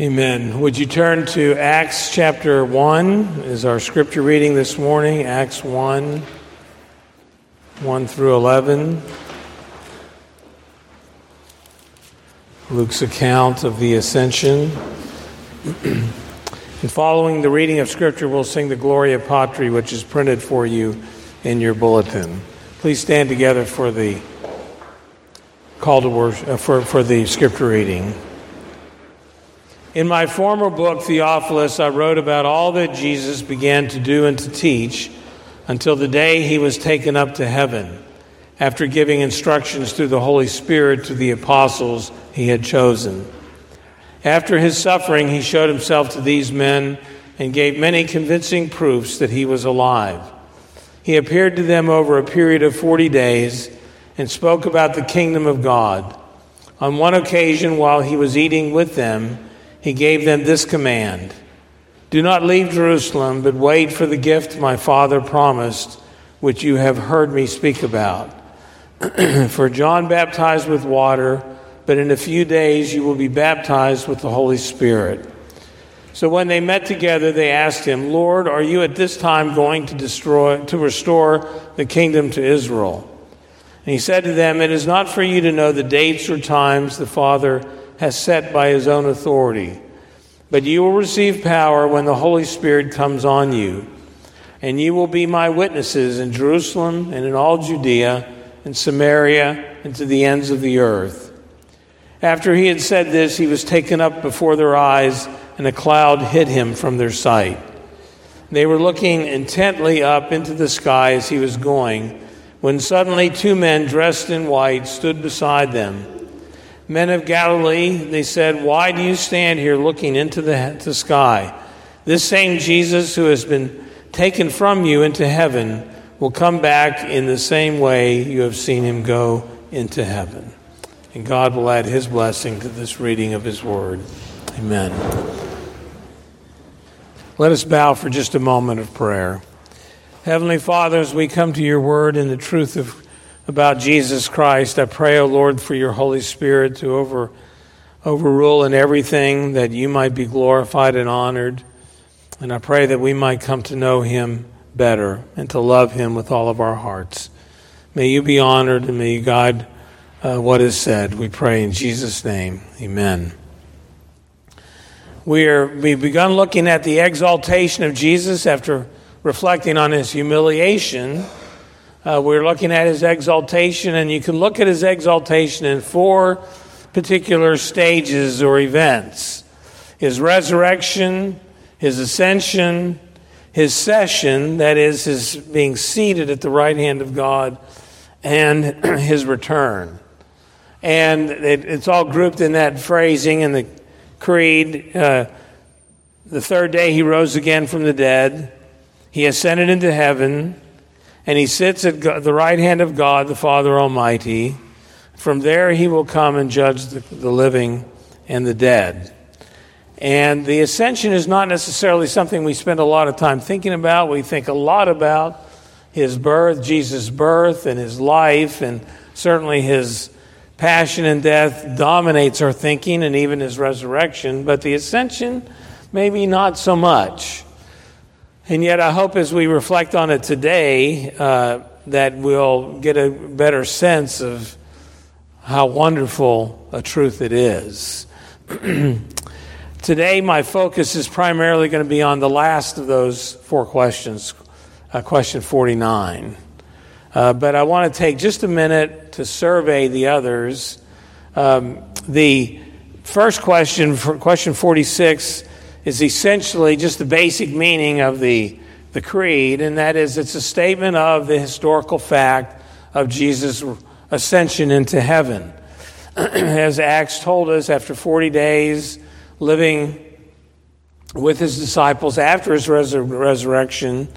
Amen. Would you turn to Acts chapter 1 is our scripture reading this morning, Acts 1 1 through 11. Luke's account of the ascension. and following the reading of scripture, we'll sing the Gloria Patri, which is printed for you in your bulletin. Please stand together for the call to worship, uh, for, for the scripture reading. In my former book, Theophilus, I wrote about all that Jesus began to do and to teach until the day he was taken up to heaven, after giving instructions through the Holy Spirit to the apostles he had chosen. After his suffering, he showed himself to these men and gave many convincing proofs that he was alive. He appeared to them over a period of 40 days and spoke about the kingdom of God. On one occasion, while he was eating with them, he gave them this command Do not leave Jerusalem, but wait for the gift my Father promised, which you have heard me speak about. for John baptized with water, but in a few days you will be baptized with the Holy Spirit. So when they met together, they asked him, Lord, are you at this time going to destroy, to restore the kingdom to Israel? And he said to them, It is not for you to know the dates or times the Father has set by his own authority. But you will receive power when the Holy Spirit comes on you. And you will be my witnesses in Jerusalem and in all Judea and Samaria and to the ends of the earth. After he had said this, he was taken up before their eyes, and a cloud hid him from their sight. They were looking intently up into the sky as he was going, when suddenly two men dressed in white stood beside them. Men of Galilee, they said, Why do you stand here looking into the, the sky? This same Jesus who has been taken from you into heaven will come back in the same way you have seen him go into heaven. And God will add his blessing to this reading of his word. Amen. Let us bow for just a moment of prayer. Heavenly Father, as we come to your word in the truth of about Jesus Christ. I pray, O oh Lord, for your Holy Spirit to over, overrule in everything that you might be glorified and honored. And I pray that we might come to know him better and to love him with all of our hearts. May you be honored and may you guide uh, what is said. We pray in Jesus' name. Amen. We are, we've begun looking at the exaltation of Jesus after reflecting on his humiliation uh, we're looking at his exaltation, and you can look at his exaltation in four particular stages or events his resurrection, his ascension, his session, that is, his being seated at the right hand of God, and his return. And it, it's all grouped in that phrasing in the creed. Uh, the third day he rose again from the dead, he ascended into heaven and he sits at the right hand of God, the Father Almighty. From there, he will come and judge the, the living and the dead. And the ascension is not necessarily something we spend a lot of time thinking about. We think a lot about his birth, Jesus' birth, and his life, and certainly his passion and death dominates our thinking and even his resurrection. But the ascension, maybe not so much. And yet, I hope as we reflect on it today, uh, that we'll get a better sense of how wonderful a truth it is. today, my focus is primarily going to be on the last of those four questions, uh, question 49. Uh, but I want to take just a minute to survey the others. Um, the first question, question 46, is essentially just the basic meaning of the, the creed, and that is it's a statement of the historical fact of Jesus' ascension into heaven. As Acts told us, after 40 days living with his disciples after his resur- resurrection,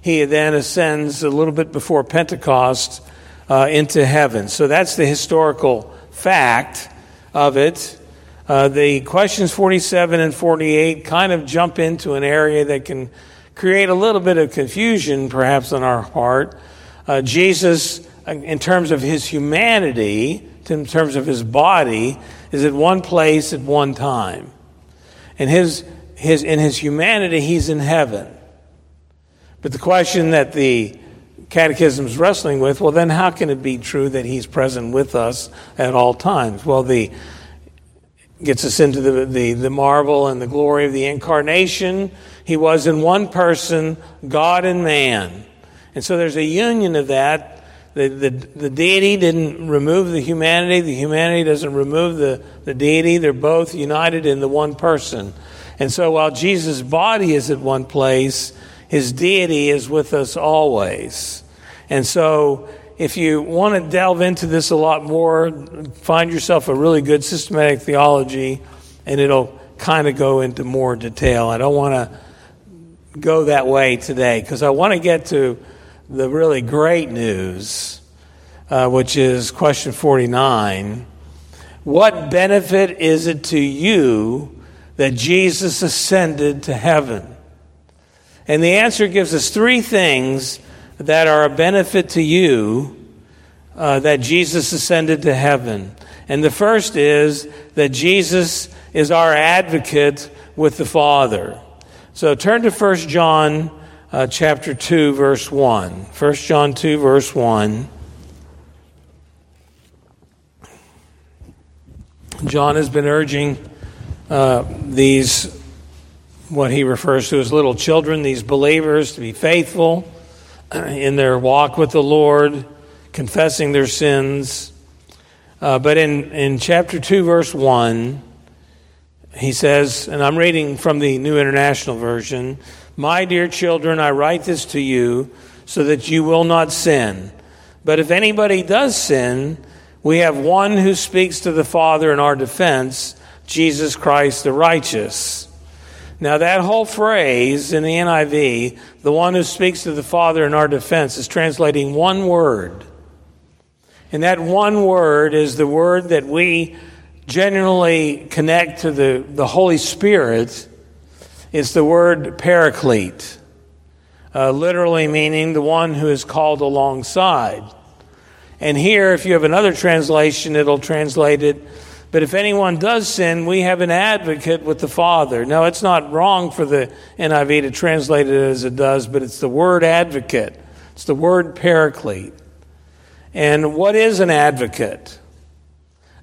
he then ascends a little bit before Pentecost uh, into heaven. So that's the historical fact of it. Uh, the questions 47 and 48 kind of jump into an area that can create a little bit of confusion, perhaps, on our part. Uh, Jesus, uh, in terms of his humanity, in terms of his body, is at one place at one time. And his, his, in his humanity, he's in heaven. But the question that the catechism is wrestling with well, then how can it be true that he's present with us at all times? Well, the gets us into the, the, the marvel and the glory of the incarnation. He was in one person, God and man. And so there's a union of that. The, the, the deity didn't remove the humanity, the humanity doesn't remove the, the deity. They're both united in the one person. And so while Jesus' body is at one place, his deity is with us always. And so if you want to delve into this a lot more, find yourself a really good systematic theology, and it'll kind of go into more detail. I don't want to go that way today because I want to get to the really great news, uh, which is question 49. What benefit is it to you that Jesus ascended to heaven? And the answer gives us three things that are a benefit to you uh, that Jesus ascended to heaven. And the first is that Jesus is our advocate with the Father. So turn to 1 John uh, chapter 2 verse 1. 1 John 2 verse 1. John has been urging uh, these what he refers to as little children, these believers, to be faithful in their walk with the Lord, confessing their sins. Uh, but in, in chapter 2, verse 1, he says, and I'm reading from the New International Version My dear children, I write this to you so that you will not sin. But if anybody does sin, we have one who speaks to the Father in our defense, Jesus Christ the righteous. Now, that whole phrase in the NIV, the one who speaks to the Father in our defense, is translating one word. And that one word is the word that we generally connect to the, the Holy Spirit. It's the word paraclete, uh, literally meaning the one who is called alongside. And here, if you have another translation, it'll translate it but if anyone does sin, we have an advocate with the Father. Now, it's not wrong for the NIV to translate it as it does, but it's the word advocate, it's the word paraclete. And what is an advocate?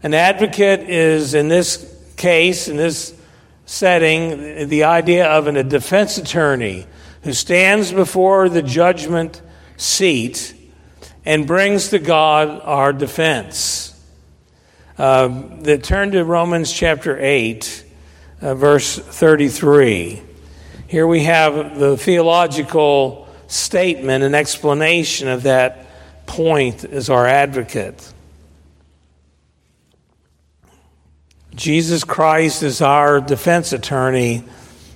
An advocate is, in this case, in this setting, the idea of a defense attorney who stands before the judgment seat and brings to God our defense. Uh, that turn to Romans chapter 8, uh, verse 33. Here we have the theological statement and explanation of that point as our advocate. Jesus Christ is our defense attorney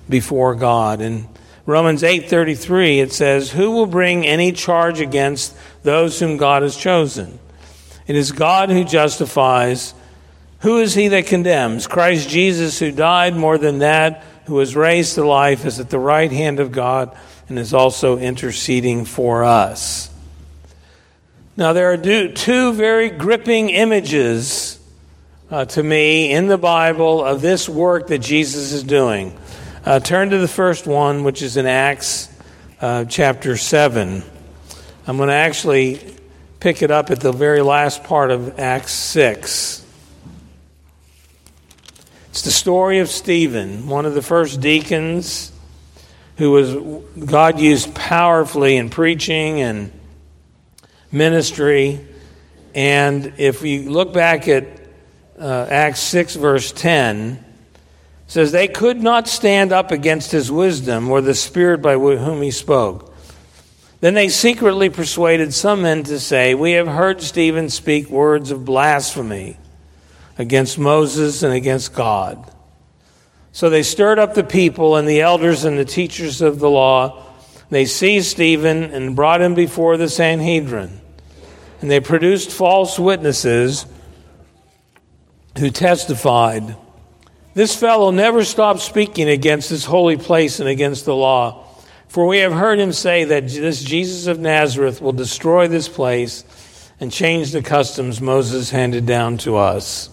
before God. In Romans 8:33 it says, "Who will bring any charge against those whom God has chosen?" It is God who justifies. Who is he that condemns? Christ Jesus, who died more than that, who was raised to life, is at the right hand of God and is also interceding for us. Now, there are two very gripping images uh, to me in the Bible of this work that Jesus is doing. Uh, turn to the first one, which is in Acts uh, chapter 7. I'm going to actually pick it up at the very last part of Acts 6. It's the story of Stephen, one of the first deacons who was God used powerfully in preaching and ministry. And if you look back at uh, Acts 6, verse 10, says, They could not stand up against his wisdom or the spirit by whom he spoke. Then they secretly persuaded some men to say, We have heard Stephen speak words of blasphemy against Moses and against God. So they stirred up the people and the elders and the teachers of the law. They seized Stephen and brought him before the Sanhedrin. And they produced false witnesses who testified, This fellow never stopped speaking against this holy place and against the law. For we have heard him say that this Jesus of Nazareth will destroy this place and change the customs Moses handed down to us.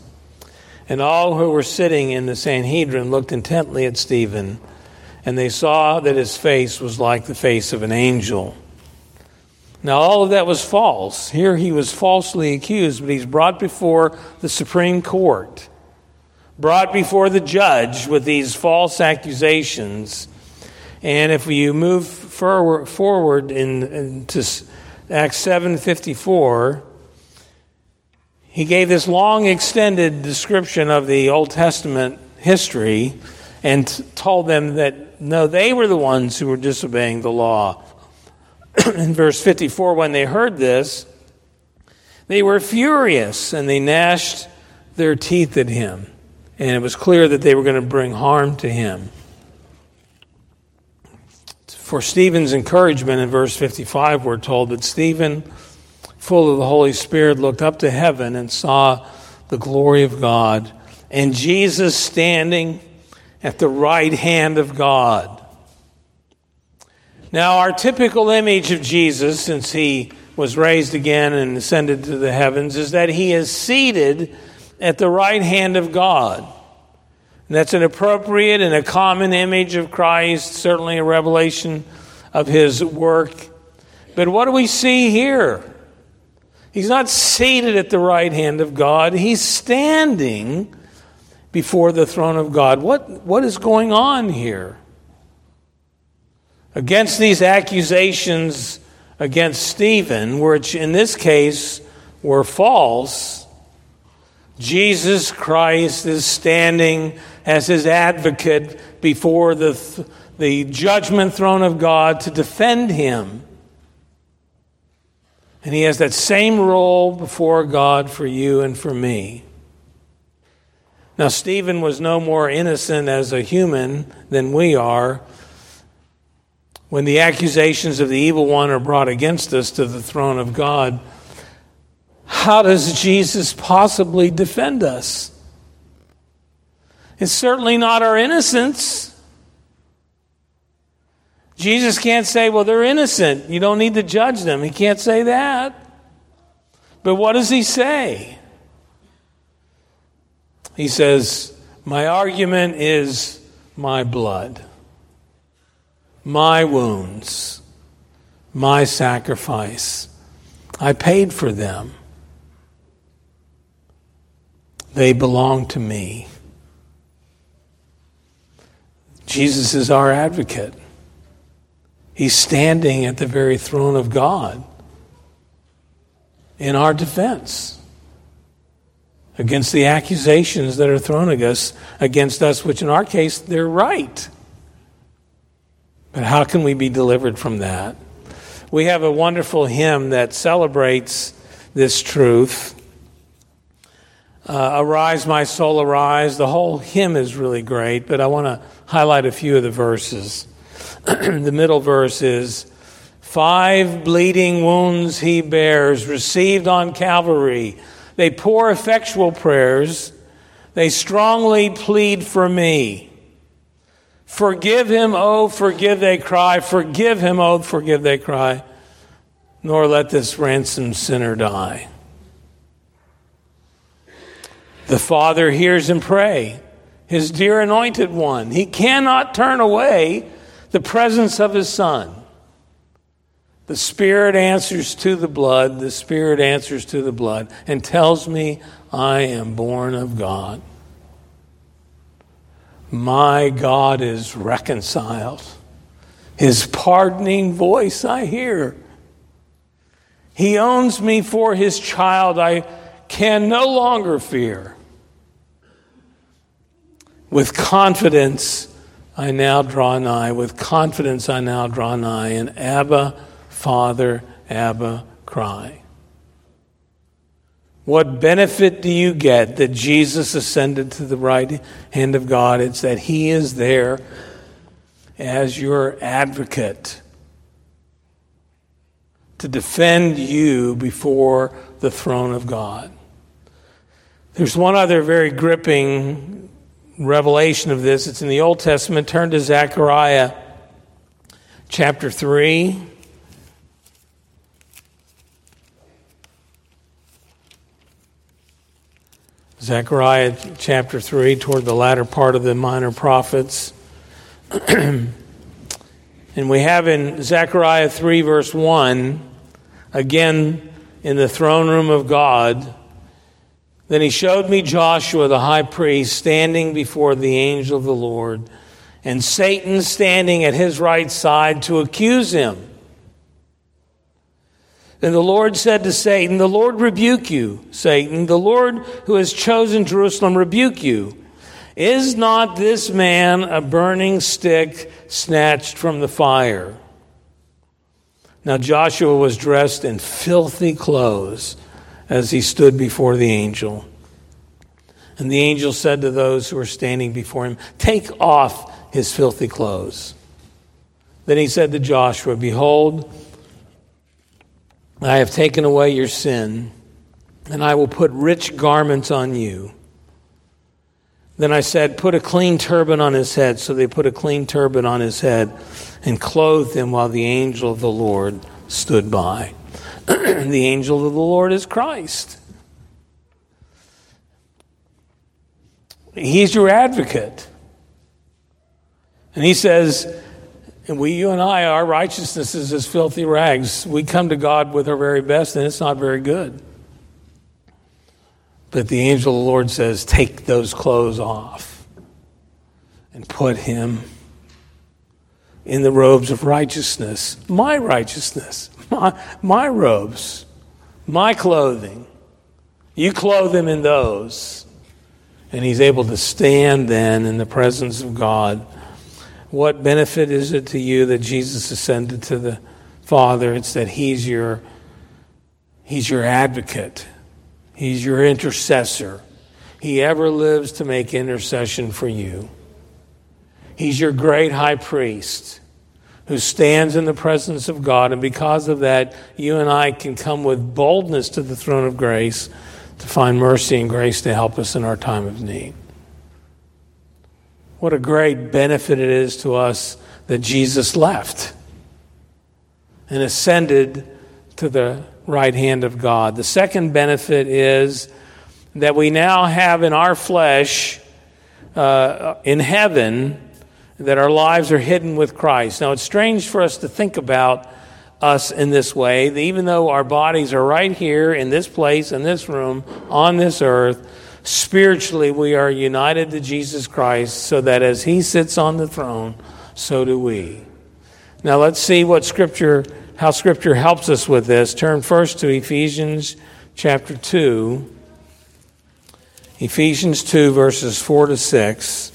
And all who were sitting in the Sanhedrin looked intently at Stephen, and they saw that his face was like the face of an angel. Now, all of that was false. Here he was falsely accused, but he's brought before the Supreme Court, brought before the judge with these false accusations. And if you move forward, forward in, into Acts 7:54, he gave this long extended description of the Old Testament history and told them that no, they were the ones who were disobeying the law. in verse 54, when they heard this, they were furious and they gnashed their teeth at him. And it was clear that they were going to bring harm to him. For Stephen's encouragement in verse 55, we're told that Stephen full of the Holy Spirit, looked up to heaven and saw the glory of God and Jesus standing at the right hand of God. Now, our typical image of Jesus, since he was raised again and ascended to the heavens, is that he is seated at the right hand of God. And that's an appropriate and a common image of Christ, certainly a revelation of his work. But what do we see here? He's not seated at the right hand of God, he's standing before the throne of God. What, what is going on here? Against these accusations against Stephen, which in this case were false, Jesus Christ is standing as his advocate before the, the judgment throne of God to defend him. And he has that same role before God for you and for me. Now, Stephen was no more innocent as a human than we are. When the accusations of the evil one are brought against us to the throne of God, how does Jesus possibly defend us? It's certainly not our innocence. Jesus can't say, well, they're innocent. You don't need to judge them. He can't say that. But what does he say? He says, My argument is my blood, my wounds, my sacrifice. I paid for them. They belong to me. Jesus is our advocate. He's standing at the very throne of God in our defense against the accusations that are thrown at us against us, which in our case, they're right. But how can we be delivered from that? We have a wonderful hymn that celebrates this truth. Uh, arise, my soul, arise. The whole hymn is really great, but I want to highlight a few of the verses. the middle verse is Five bleeding wounds he bears, received on Calvary. They pour effectual prayers. They strongly plead for me. Forgive him, oh, forgive, they cry. Forgive him, oh, forgive, they cry. Nor let this ransomed sinner die. The Father hears him pray, his dear anointed one. He cannot turn away the presence of his son. The Spirit answers to the blood, the Spirit answers to the blood, and tells me I am born of God. My God is reconciled. His pardoning voice I hear. He owns me for his child. I can no longer fear. With confidence, I now draw nigh. With confidence, I now draw nigh. And Abba, Father, Abba, cry. What benefit do you get that Jesus ascended to the right hand of God? It's that He is there as your advocate to defend you before the throne of God. There's one other very gripping revelation of this. It's in the Old Testament. Turn to Zechariah chapter 3. Zechariah chapter 3, toward the latter part of the minor prophets. and we have in Zechariah 3, verse 1, again in the throne room of God. Then he showed me Joshua the high priest standing before the angel of the Lord, and Satan standing at his right side to accuse him. Then the Lord said to Satan, The Lord rebuke you, Satan. The Lord who has chosen Jerusalem rebuke you. Is not this man a burning stick snatched from the fire? Now Joshua was dressed in filthy clothes as he stood before the angel. And the angel said to those who were standing before him, Take off his filthy clothes. Then he said to Joshua, Behold, I have taken away your sin, and I will put rich garments on you. Then I said, Put a clean turban on his head. So they put a clean turban on his head and clothed him while the angel of the Lord stood by. the angel of the Lord is Christ. He's your advocate. And he says, and we, you and I, our righteousness is as filthy rags. We come to God with our very best, and it's not very good. But the angel of the Lord says, Take those clothes off and put him in the robes of righteousness. My righteousness, my, my robes, my clothing. You clothe him in those. And he's able to stand then in the presence of God. What benefit is it to you that Jesus ascended to the Father? It's that he's your, he's your advocate. He's your intercessor. He ever lives to make intercession for you. He's your great high priest who stands in the presence of God. And because of that, you and I can come with boldness to the throne of grace to find mercy and grace to help us in our time of need. What a great benefit it is to us that Jesus left and ascended to the right hand of God. The second benefit is that we now have in our flesh, uh, in heaven, that our lives are hidden with Christ. Now, it's strange for us to think about us in this way, even though our bodies are right here in this place, in this room, on this earth, spiritually we are united to Jesus Christ so that as he sits on the throne, so do we. Now, let's see what Scripture how Scripture helps us with this. Turn first to Ephesians chapter 2. Ephesians 2, verses 4 to 6.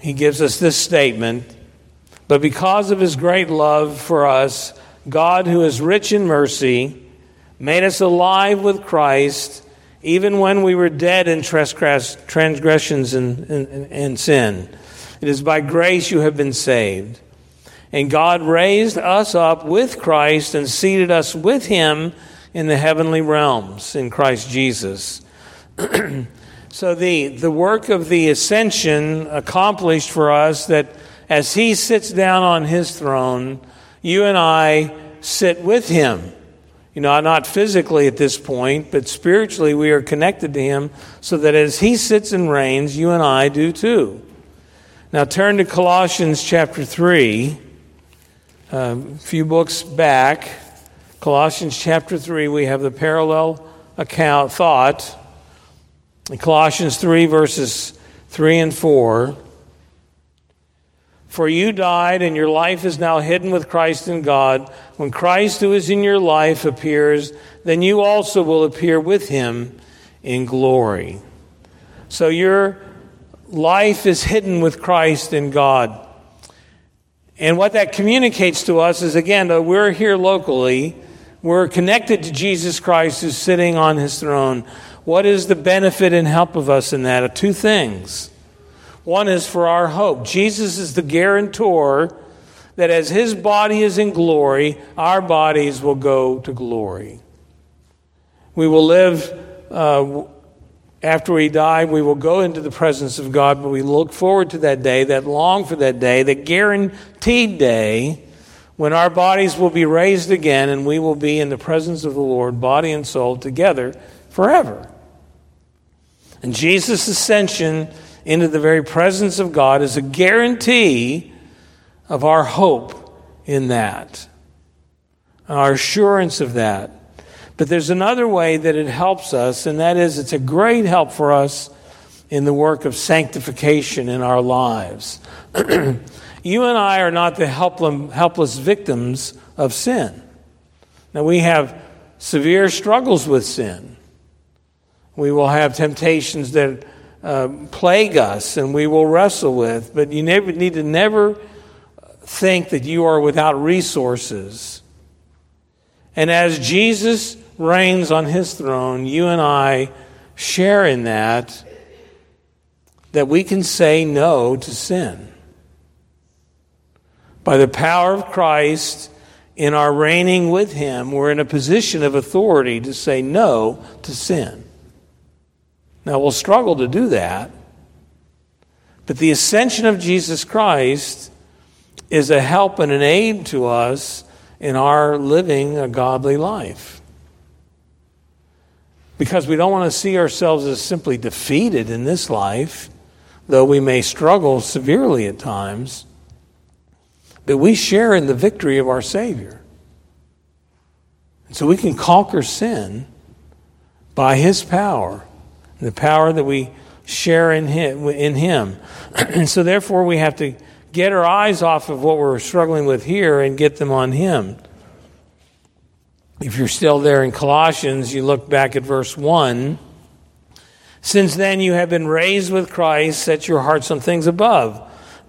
He gives us this statement But because of his great love for us, God, who is rich in mercy, made us alive with Christ, even when we were dead in transgressions and, and, and sin. It is by grace you have been saved. And God raised us up with Christ and seated us with him in the heavenly realms in Christ Jesus. so the, the work of the ascension accomplished for us that as he sits down on his throne, you and I sit with him. You know, not physically at this point, but spiritually we are connected to him so that as he sits and reigns, you and I do too. Now turn to Colossians chapter 3, a few books back. Colossians chapter 3, we have the parallel account, thought. In Colossians 3, verses 3 and 4. For you died, and your life is now hidden with Christ in God. When Christ, who is in your life, appears, then you also will appear with him in glory. So you're life is hidden with Christ in God. And what that communicates to us is again, that we're here locally, we're connected to Jesus Christ who's sitting on his throne. What is the benefit and help of us in that? Two things. One is for our hope. Jesus is the guarantor that as his body is in glory, our bodies will go to glory. We will live. Uh, after we die, we will go into the presence of God, but we look forward to that day, that long for that day, that guaranteed day when our bodies will be raised again and we will be in the presence of the Lord, body and soul, together forever. And Jesus' ascension into the very presence of God is a guarantee of our hope in that, our assurance of that. But there's another way that it helps us, and that is it's a great help for us in the work of sanctification in our lives. you and I are not the helpless victims of sin. Now, we have severe struggles with sin. We will have temptations that uh, plague us and we will wrestle with, but you never, need to never think that you are without resources. And as Jesus reigns on his throne, you and I share in that, that we can say no to sin. By the power of Christ, in our reigning with him, we're in a position of authority to say no to sin. Now, we'll struggle to do that, but the ascension of Jesus Christ is a help and an aid to us in our living a godly life. Because we don't want to see ourselves as simply defeated in this life, though we may struggle severely at times, but we share in the victory of our Savior. And so we can conquer sin by His power the power that we share in Him. In him. and so, therefore, we have to get our eyes off of what we're struggling with here and get them on Him. If you're still there in Colossians, you look back at verse 1. Since then you have been raised with Christ, set your hearts on things above,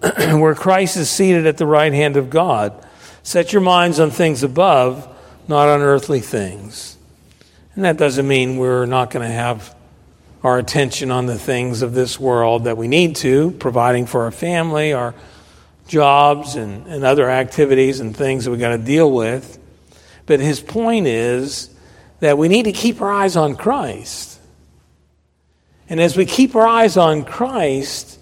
where Christ is seated at the right hand of God. Set your minds on things above, not on earthly things. And that doesn't mean we're not going to have our attention on the things of this world that we need to, providing for our family, our jobs, and, and other activities and things that we've got to deal with. But his point is that we need to keep our eyes on Christ. And as we keep our eyes on Christ,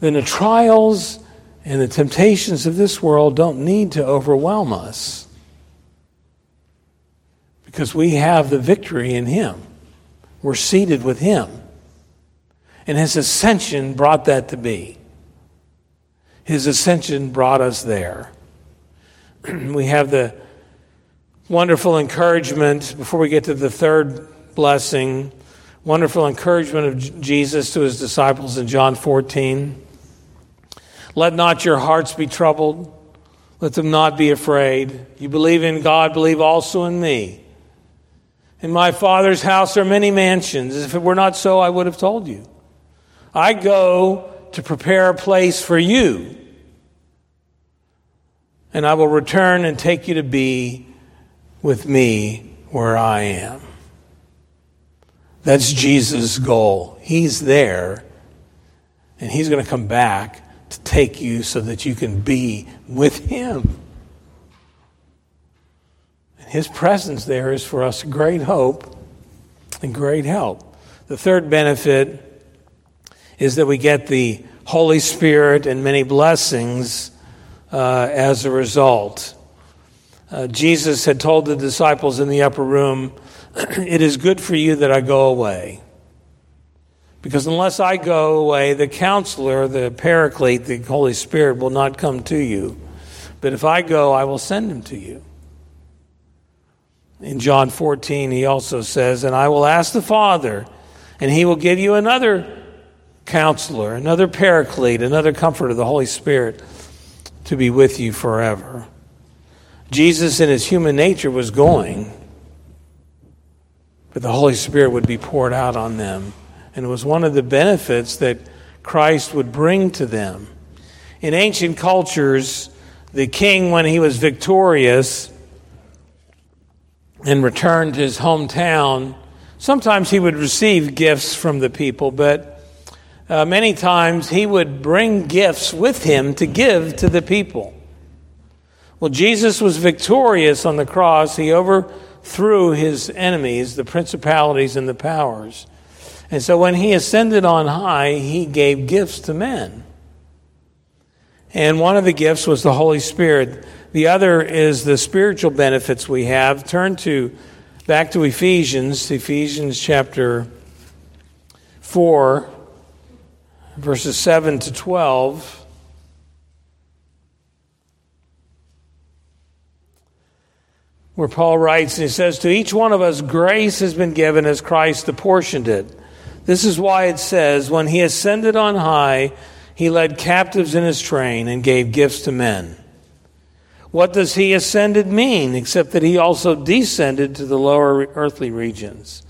then the trials and the temptations of this world don't need to overwhelm us because we have the victory in Him. We're seated with Him. And His ascension brought that to be. His ascension brought us there. we have the wonderful encouragement, before we get to the third blessing, wonderful encouragement of Jesus to his disciples in John 14. Let not your hearts be troubled. Let them not be afraid. You believe in God, believe also in me. In my Father's house are many mansions. If it were not so, I would have told you. I go to prepare a place for you, and I will return and take you to be with me where I am. That's Jesus' goal. He's there, and He's going to come back to take you so that you can be with Him. His presence there is for us great hope and great help. The third benefit is that we get the Holy Spirit and many blessings uh, as a result. Uh, Jesus had told the disciples in the upper room, It is good for you that I go away. Because unless I go away, the counselor, the paraclete, the Holy Spirit will not come to you. But if I go, I will send him to you. In John 14, he also says, And I will ask the Father, and he will give you another counselor, another paraclete, another comforter, the Holy Spirit, to be with you forever. Jesus, in his human nature, was going, but the Holy Spirit would be poured out on them. And it was one of the benefits that Christ would bring to them. In ancient cultures, the king, when he was victorious, and returned to his hometown, sometimes he would receive gifts from the people, but uh, many times he would bring gifts with him to give to the people. Well, Jesus was victorious on the cross. He overthrew his enemies, the principalities and the powers. And so when he ascended on high, he gave gifts to men. And one of the gifts was the Holy Spirit. The other is the spiritual benefits we have. Turn to back to Ephesians, Ephesians chapter 4, verses 7 to 12. Where Paul writes, and he says, To each one of us grace has been given as Christ apportioned it. This is why it says, When he ascended on high, he led captives in his train and gave gifts to men. What does he ascended mean, except that he also descended to the lower earthly regions?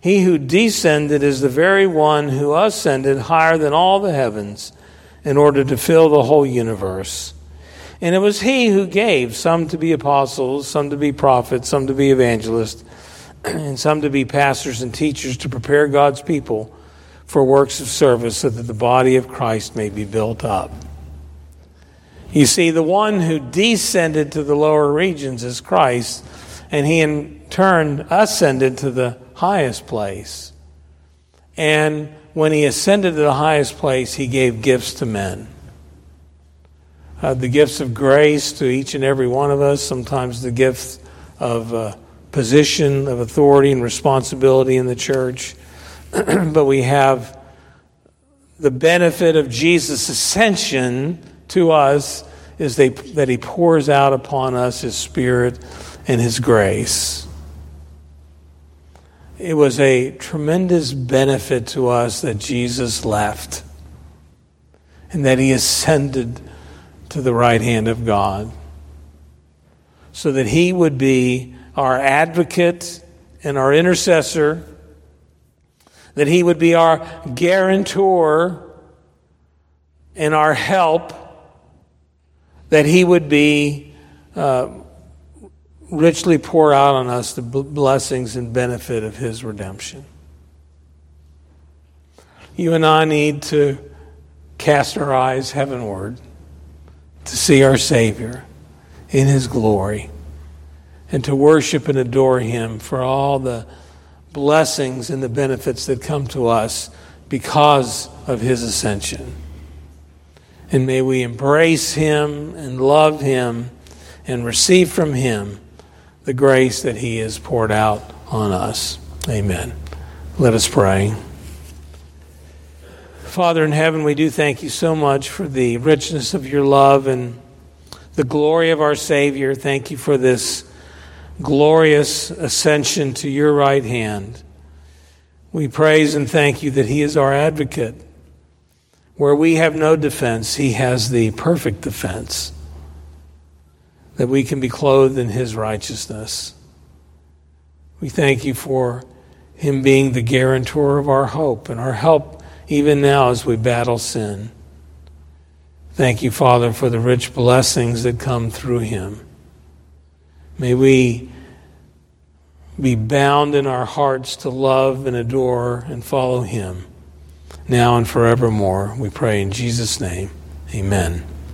He who descended is the very one who ascended higher than all the heavens in order to fill the whole universe. And it was he who gave some to be apostles, some to be prophets, some to be evangelists, and some to be pastors and teachers to prepare God's people for works of service so that the body of Christ may be built up. You see, the one who descended to the lower regions is Christ, and he in turn ascended to the highest place. And when he ascended to the highest place, he gave gifts to men. Uh, the gifts of grace to each and every one of us, sometimes the gifts of uh, position, of authority, and responsibility in the church. but we have the benefit of Jesus' ascension to us is they, that he pours out upon us his spirit and his grace. It was a tremendous benefit to us that Jesus left and that he ascended to the right hand of God so that he would be our advocate and our intercessor, that he would be our guarantor and our help that He would be uh, richly pour out on us the blessings and benefit of His redemption. You and I need to cast our eyes heavenward to see our Savior in His glory and to worship and adore Him for all the blessings and the benefits that come to us because of His ascension. And may we embrace Him and love Him and receive from Him the grace that He has poured out on us. Amen. Let us pray. Father in heaven, we do thank you so much for the richness of your love and the glory of our Savior. Thank you for this glorious ascension to your right hand. We praise and thank you that He is our advocate where we have no defense, He has the perfect defense that we can be clothed in His righteousness. We thank you for Him being the guarantor of our hope and our help even now as we battle sin. Thank you, Father, for the rich blessings that come through Him. May we be bound in our hearts to love and adore and follow Him now and forevermore. We pray in Jesus' name. Amen.